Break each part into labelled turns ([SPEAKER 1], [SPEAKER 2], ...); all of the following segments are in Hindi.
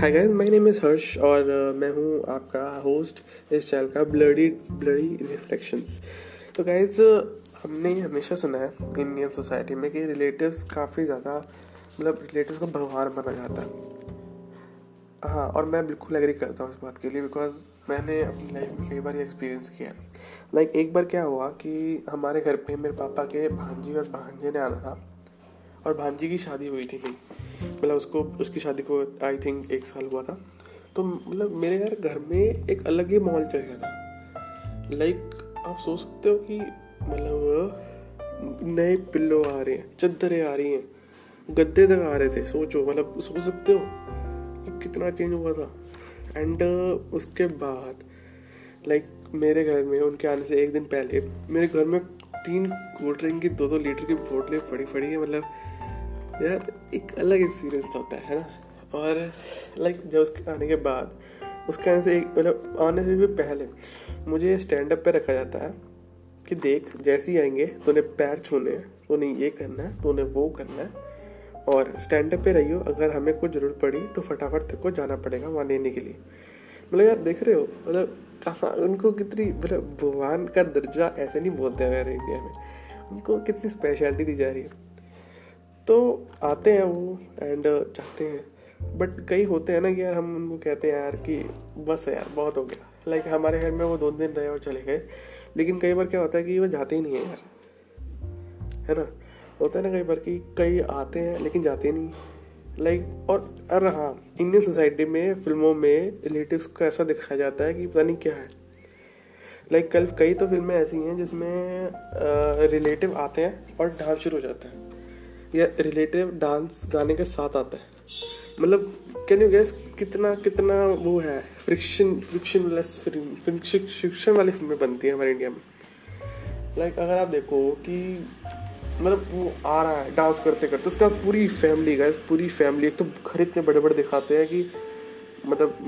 [SPEAKER 1] Hi guys my name is Harsh और uh, मैं हूँ आपका होस्ट इस चैनल का ब्लडी ब्लडी रिफ्लेक्शंस तो गाइस हमने हमेशा सुना है इंडियन सोसाइटी में कि रिलेटिव्स काफ़ी ज़्यादा मतलब रिलेटिव्स को भगवान माना जाता है। हाँ और मैं बिल्कुल एग्री करता हूँ इस बात के लिए बिकॉज़ मैंने अपनी लाइफ में कई बार एक्सपीरियंस किया लाइक एक बार क्या हुआ कि हमारे घर पे मेरे पापा के भांजी और भांजे ने आना था और भांजी की शादी हुई थी नहीं। मतलब उसको उसकी शादी को आई थिंक एक साल हुआ था। तो मतलब मेरे यार घर में एक अलग ही माहौल चल गया था। लाइक आप सोच सकते हो कि मतलब नए पिल्लो आ रहे हैं चद्दरें आ रही हैं गद्दे तक आ रहे थे सोचो मतलब सोच सकते हो कि कितना चेंज हुआ था। एंड uh, उसके बाद लाइक मेरे घर में उनके आने से एक दिन पहले मेरे घर में तीन कोल्ड ड्रिंक की दो दो लीटर की बोतलें पड़ी पड़ी है मतलब यार, एक अलग एक्सपीरियंस होता है ना? और लाइक जब उसके आने के बाद, उसके आने से एक मतलब आने से भी पहले, मुझे स्टैंड अप पे रखा जाता है कि देख, जैसे ही आएँगे तो उन्हें पैर छूने हैं तो नहीं ये करना है तो उन्हें वो करना है, और स्टैंड अप पे रहियो, अगर हमें कुछ ज़रूरत पड़ी तो फटाफट तेरे को जाना पड़ेगा वहाँ लेने के लिए। मतलब यार, देख रहे हो मतलब कहाँ, उनको कितनी मतलब भगवान का दर्जा ऐसे नहीं बोलते हैं यार इंडिया में। उनको कितनी स्पेशलिटी दी जा रही है। तो आते हैं वो एंड जाते हैं। बट कई होते हैं ना कि यार हम उनको कहते हैं यार कि बस है यार बहुत हो गया। लाइक like, हमारे घर में वो दो दिन रहे और चले गए। लेकिन कई बार क्या होता है कि वो जाते ही नहीं है यार। है ना? होता है ना कई बार कि कई आते हैं लेकिन जाते नहीं। लाइक like, और अरे हाँ इंडियन सोसाइटी में फ़िल्मों में रिलेटिव्स को ऐसा दिखाया जाता है कि पता नहीं क्या है। लाइक like, कल कई तो फ़िल्में ऐसी हैं जिसमें रिलेटिव आते हैं और डांस शुरू हो जाता है। या रिलेटिव डांस गाने के साथ आता है। मतलब कैन यू गैस कितना कितना वो है? फ्रिक्शन फ्रिक्शन लेस फ्रिक्शन वाली फ़िल्में बनती हैं हमारे इंडिया में। लाइक like, अगर आप देखो कि मतलब वो आ रहा है डांस करते करते उसका पूरी फैमिली गैस पूरी फैमिली एक तो घर इतने बड़े बड़े दिखाते हैं कि मतलब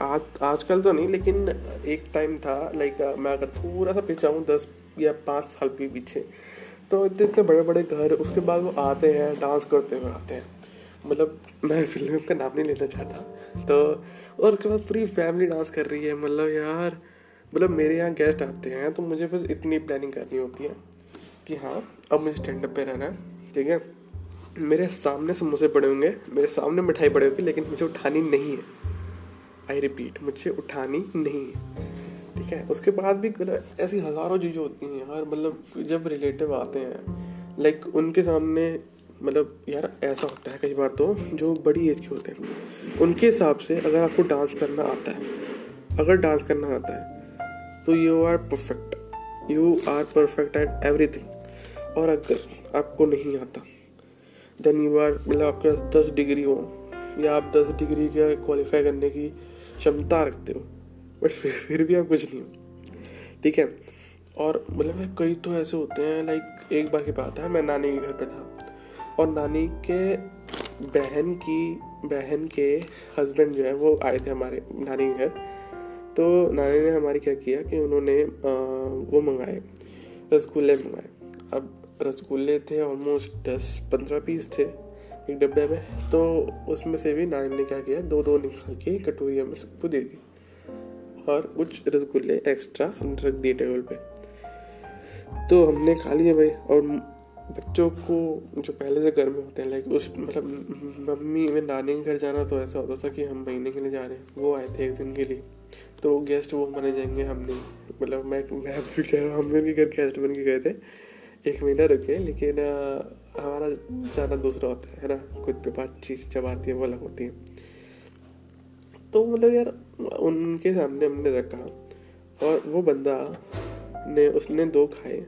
[SPEAKER 1] आज आजकल तो नहीं लेकिन एक टाइम था लाइक मैं अगर थोड़ा सा पीछे आऊँ दस या पाँच साल के पीछे तो इतने इतने बड़े बड़े घर, उसके बाद वो आते हैं डांस करते हुए आते हैं। मतलब मैं फ़िल्म का नाम नहीं लेना चाहता। तो और उसके बाद पूरी फैमिली डांस कर रही है मतलब यार मतलब मेरे यहाँ गेस्ट आते हैं तो मुझे बस इतनी प्लानिंग करनी होती है कि हाँ अब मुझे स्टैंड अप पे रहना है, ठीक है? मेरे सामने समोसे पड़े होंगे, मेरे सामने मिठाई पड़े होगी, लेकिन मुझे उठानी नहीं है। आई रिपीट मुझे उठानी नहीं है। ठीक है। उसके बाद भी मतलब ऐसी हज़ारों चीज़ें होती हैं यार मतलब जब रिलेटिव आते हैं लाइक उनके सामने मतलब यार ऐसा होता है कई बार तो जो बड़ी एज के होते हैं। उनके हिसाब से अगर आपको डांस करना आता है, अगर डांस करना आता है तो you are perfect you are perfect at everything और अगर आपको नहीं आता देन यू आर मतलब आपके पास दस डिग्री हो, या आप दस डिग्री का क्वालिफाई करने की क्षमता रखते हो। बट फिर भी आप कुछ नहीं हो। ठीक है? और मतलब कई तो ऐसे होते हैं लाइक एक बार की बात है, मैं नानी के घर पे था। और नानी के बहन की, बहन के हस्बैंड जो है, वो आए थे हमारे, नानी के घर। तो नानी ने हमारी क्या किया कि उन्होंने वो मंगाए, रसगुल्ले मंगाए। अब रसगुल्ले थे ऑलमोस्ट दस, पंद्रह पीस थे, एक डब्बे में। तो उसमें से भी नानी ने क्या किया दो दो निकाल के कटोरिया में सबको दे दी और कुछ रसगुल्ले एक्स्ट्रा हमने रख दिए टेबल पे। तो हमने खा लिए भाई, और बच्चों को जो पहले से घर में होते हैं लाइक उस मतलब मम्मी में नानी के घर जाना तो ऐसा होता था कि हम महीने के लिए जा रहे हैं, वो आए थे एक दिन के लिए। तो गेस्ट वो माने जाएँगे हमने। मतलब मैं मैं भी कह रहा हूँ, हम भी घर गेस्ट बन के गए थे। एक महीना रुके लेकिन हमारा जाना दूसरा होता है ना? कुछ पे बातचीत, जब आती है, वो अलग होती है। तो मतलब यार, उनके सामने हमने रखा और वो बंदा ने, उसने दो खाए।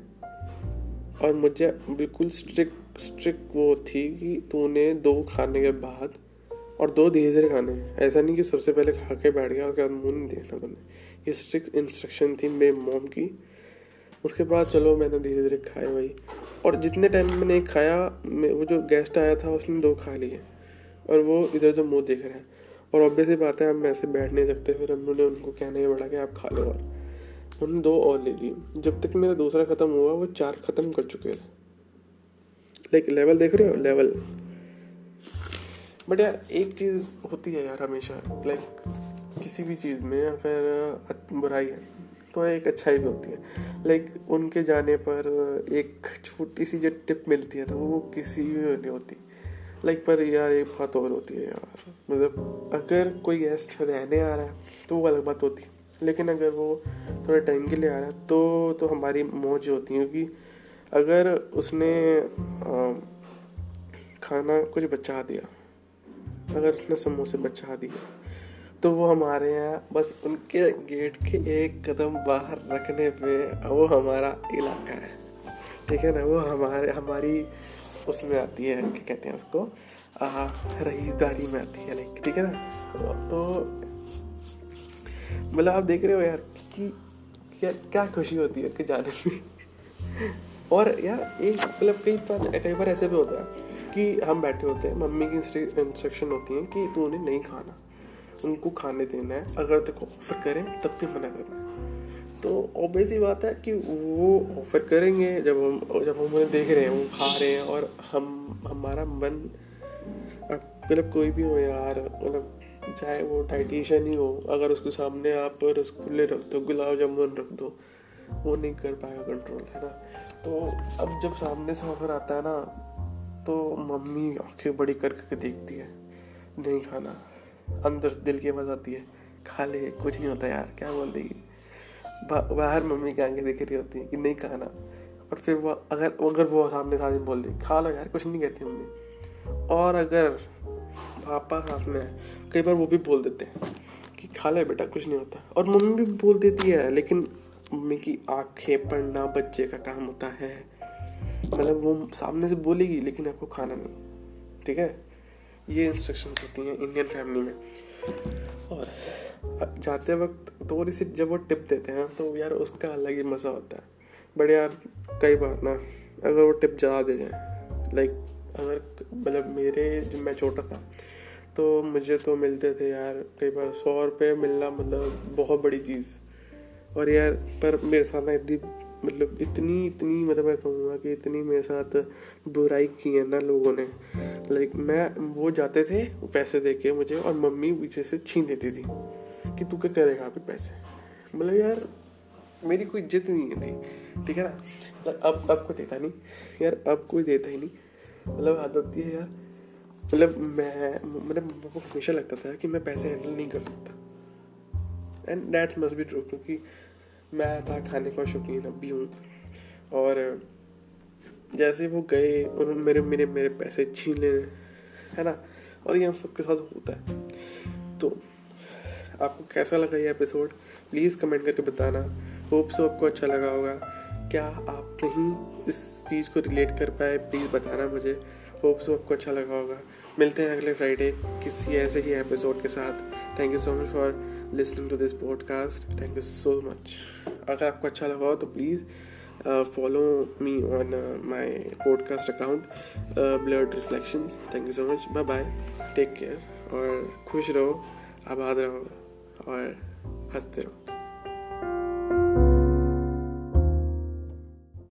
[SPEAKER 1] और मुझे बिल्कुल स्ट्रिक्ट स्ट्रिक्ट वो थी कि तूने दो खाने के बाद और दो धीरे धीरे खाने। ऐसा नहीं कि सबसे पहले खा के बैठ गया उसके बाद मुँह नहीं देखना तुमने ये स्ट्रिक्ट इंस्ट्रक्शन थी मेरे मोम की। उसके बाद चलो मैंने धीरे धीरे खाए भाई। और जितने टाइम मैंने खाया वो जो गेस्ट आया था, उसने दो खा लिए। और वो इधर उधर मुँह देख रहा है। और ऑब्वियसली बात है हम ऐसे बैठ नहीं सकते, फिर उन्होंने उनको कहने ही पड़ा कि आप खा लो और। उन्होंने दो और ले ली जब तक मेरा दूसरा ख़त्म हुआ, वो चार ख़त्म कर चुके थे। लाइक लेवल देख रहे हो? लेवल बट यार, एक चीज़ होती है यार हमेशा। लाइक किसी भी चीज़ में अगर बुराई है तो एक अच्छाई भी होती है। लाइक उनके जाने पर एक छोटी सी जो टिप मिलती है ना, वो किसी भी नहीं होती। लाइक पर यार एक बात और होती है यार। मतलब अगर कोई गेस्ट रहने आ रहा है तो वो अलग बात होती है। लेकिन अगर वो थोड़े टाइम के लिए आ रहा है तो तो हमारी मौज होती है क्योंकि अगर उसने आ, खाना कुछ बचा दिया अगर उसने समोसे बचा दिया तो वो हमारे यहाँ बस उनके गेट के एक कदम बाहर रखने पे वो हमारा इलाका है। ठीक है ना? वो हमारे हमारी उसमें आती है, क्या कहते हैं उसको? रईसदारी में आती है लाइक ठीक है ना? तो मतलब आप देख रहे हो यार कि, क्या क्या खुशी होती है, कि जाने से। और यार, एक मतलब कई बार कई बार ऐसे भी होता है कि हम बैठे होते हैं, मम्मी की इंस्ट्रक्शन होती है कि तू उन्हें नहीं खाना, उनको खाने देना है, अगर देखो ऑफ़र करें, तब भी मना करना तो ऑब्वियस ही बात है कि वो ऑफ़र करेंगे जब हम जब हम उन्हें देख रहे हैं, वो खा रहे हैं और हम, हमारा मन मतलब कोई भी हो यार मतलब चाहे वो डाइटिशियन ही हो, अगर उसके सामने आप रसगुल्ले रख दो, गुलाब जामुन रख दो, वो नहीं कर पाएगा कंट्रोल है ना? तो अब जब सामने से ऑफ़र आता है ना तो मम्मी आँखें बड़ी कर करके देखती है, नहीं खाना, अंदर दिल की आवाज़ आती है, खा ले, कुछ नहीं होता यार, क्या बोल देगी? बाहर मम्मी के आँखें दिख रही होती है कि नहीं खाना। और फिर वो अगर अगर वो सामने सामने बोल दे, खा लो यार, कुछ नहीं कहती मम्मी। और अगर पापा में कई बार वो भी बोल देते हैं कि खा ले बेटा, कुछ नहीं होता। और मम्मी भी बोल देती है, लेकिन मम्मी की आँखें पढ़ना बच्चे का काम होता है। मतलब वो सामने से बोलेगी, लेकिन आपको खाना नहीं। ठीक है? ये इंस्ट्रक्शन होती हैं इंडियन फैमिली में। और जाते वक्त थोड़ी सी जब वो टिप देते हैं तो यार उसका अलग ही मज़ा होता है। बट यार, कई बार ना, अगर वो टिप ज़्यादा दे जाए लाइक अगर मतलब मेरे जब मैं छोटा था तो मुझे तो मिलते थे यार, कई बार सौ रुपये मिलना मतलब बहुत बड़ी चीज़। और यार, पर मेरे साथ ना इतनी मतलब इतनी इतनी मतलब मैं कहूँगा कि इतनी मेरे साथ बुराई की है ना लोगों ने। लाइक मैं, वो जाते थे पैसे दे के मुझे और मम्मी पीछे से छीन देती थी कि तू क्या करेगा अभी पैसे। मतलब यार, मेरी कोई इज़्ज़त नहीं है थी, ठीक है ना? अब अब कोई देता नहीं, यार अब कोई देता ही नहीं। मतलब आदत होती है यार। मतलब मैं मतलब मेरे को हमेशा लगता था कि मैं पैसे हैंडल नहीं कर सकता। And that's must be true क्योंकि मैं था, खाने का शौकीन अब भी हूँ। और जैसे वो गए, उन्होंने मेरे मेरे मेरे पैसे छीन ले है ना? और ये हम सबके साथ होता है। तो आपको कैसा लगा ये एपिसोड प्लीज़ कमेंट करके बताना। होप सो आपको अच्छा लगा होगा। क्या आप कहीं इस चीज़ को रिलेट कर पाए? प्लीज़ बताना मुझे। होप सो आपको अच्छा लगा होगा। मिलते हैं अगले फ्राइडे किसी ऐसे ही एपिसोड के साथ। Thank you so much for listening to this podcast thank you so much अगर आपको अच्छा लगा हो तो please follow me on my podcast account blood reflection thank you so much bye bye take care और खुश रहो, आबाद रहो और हँसते रहो।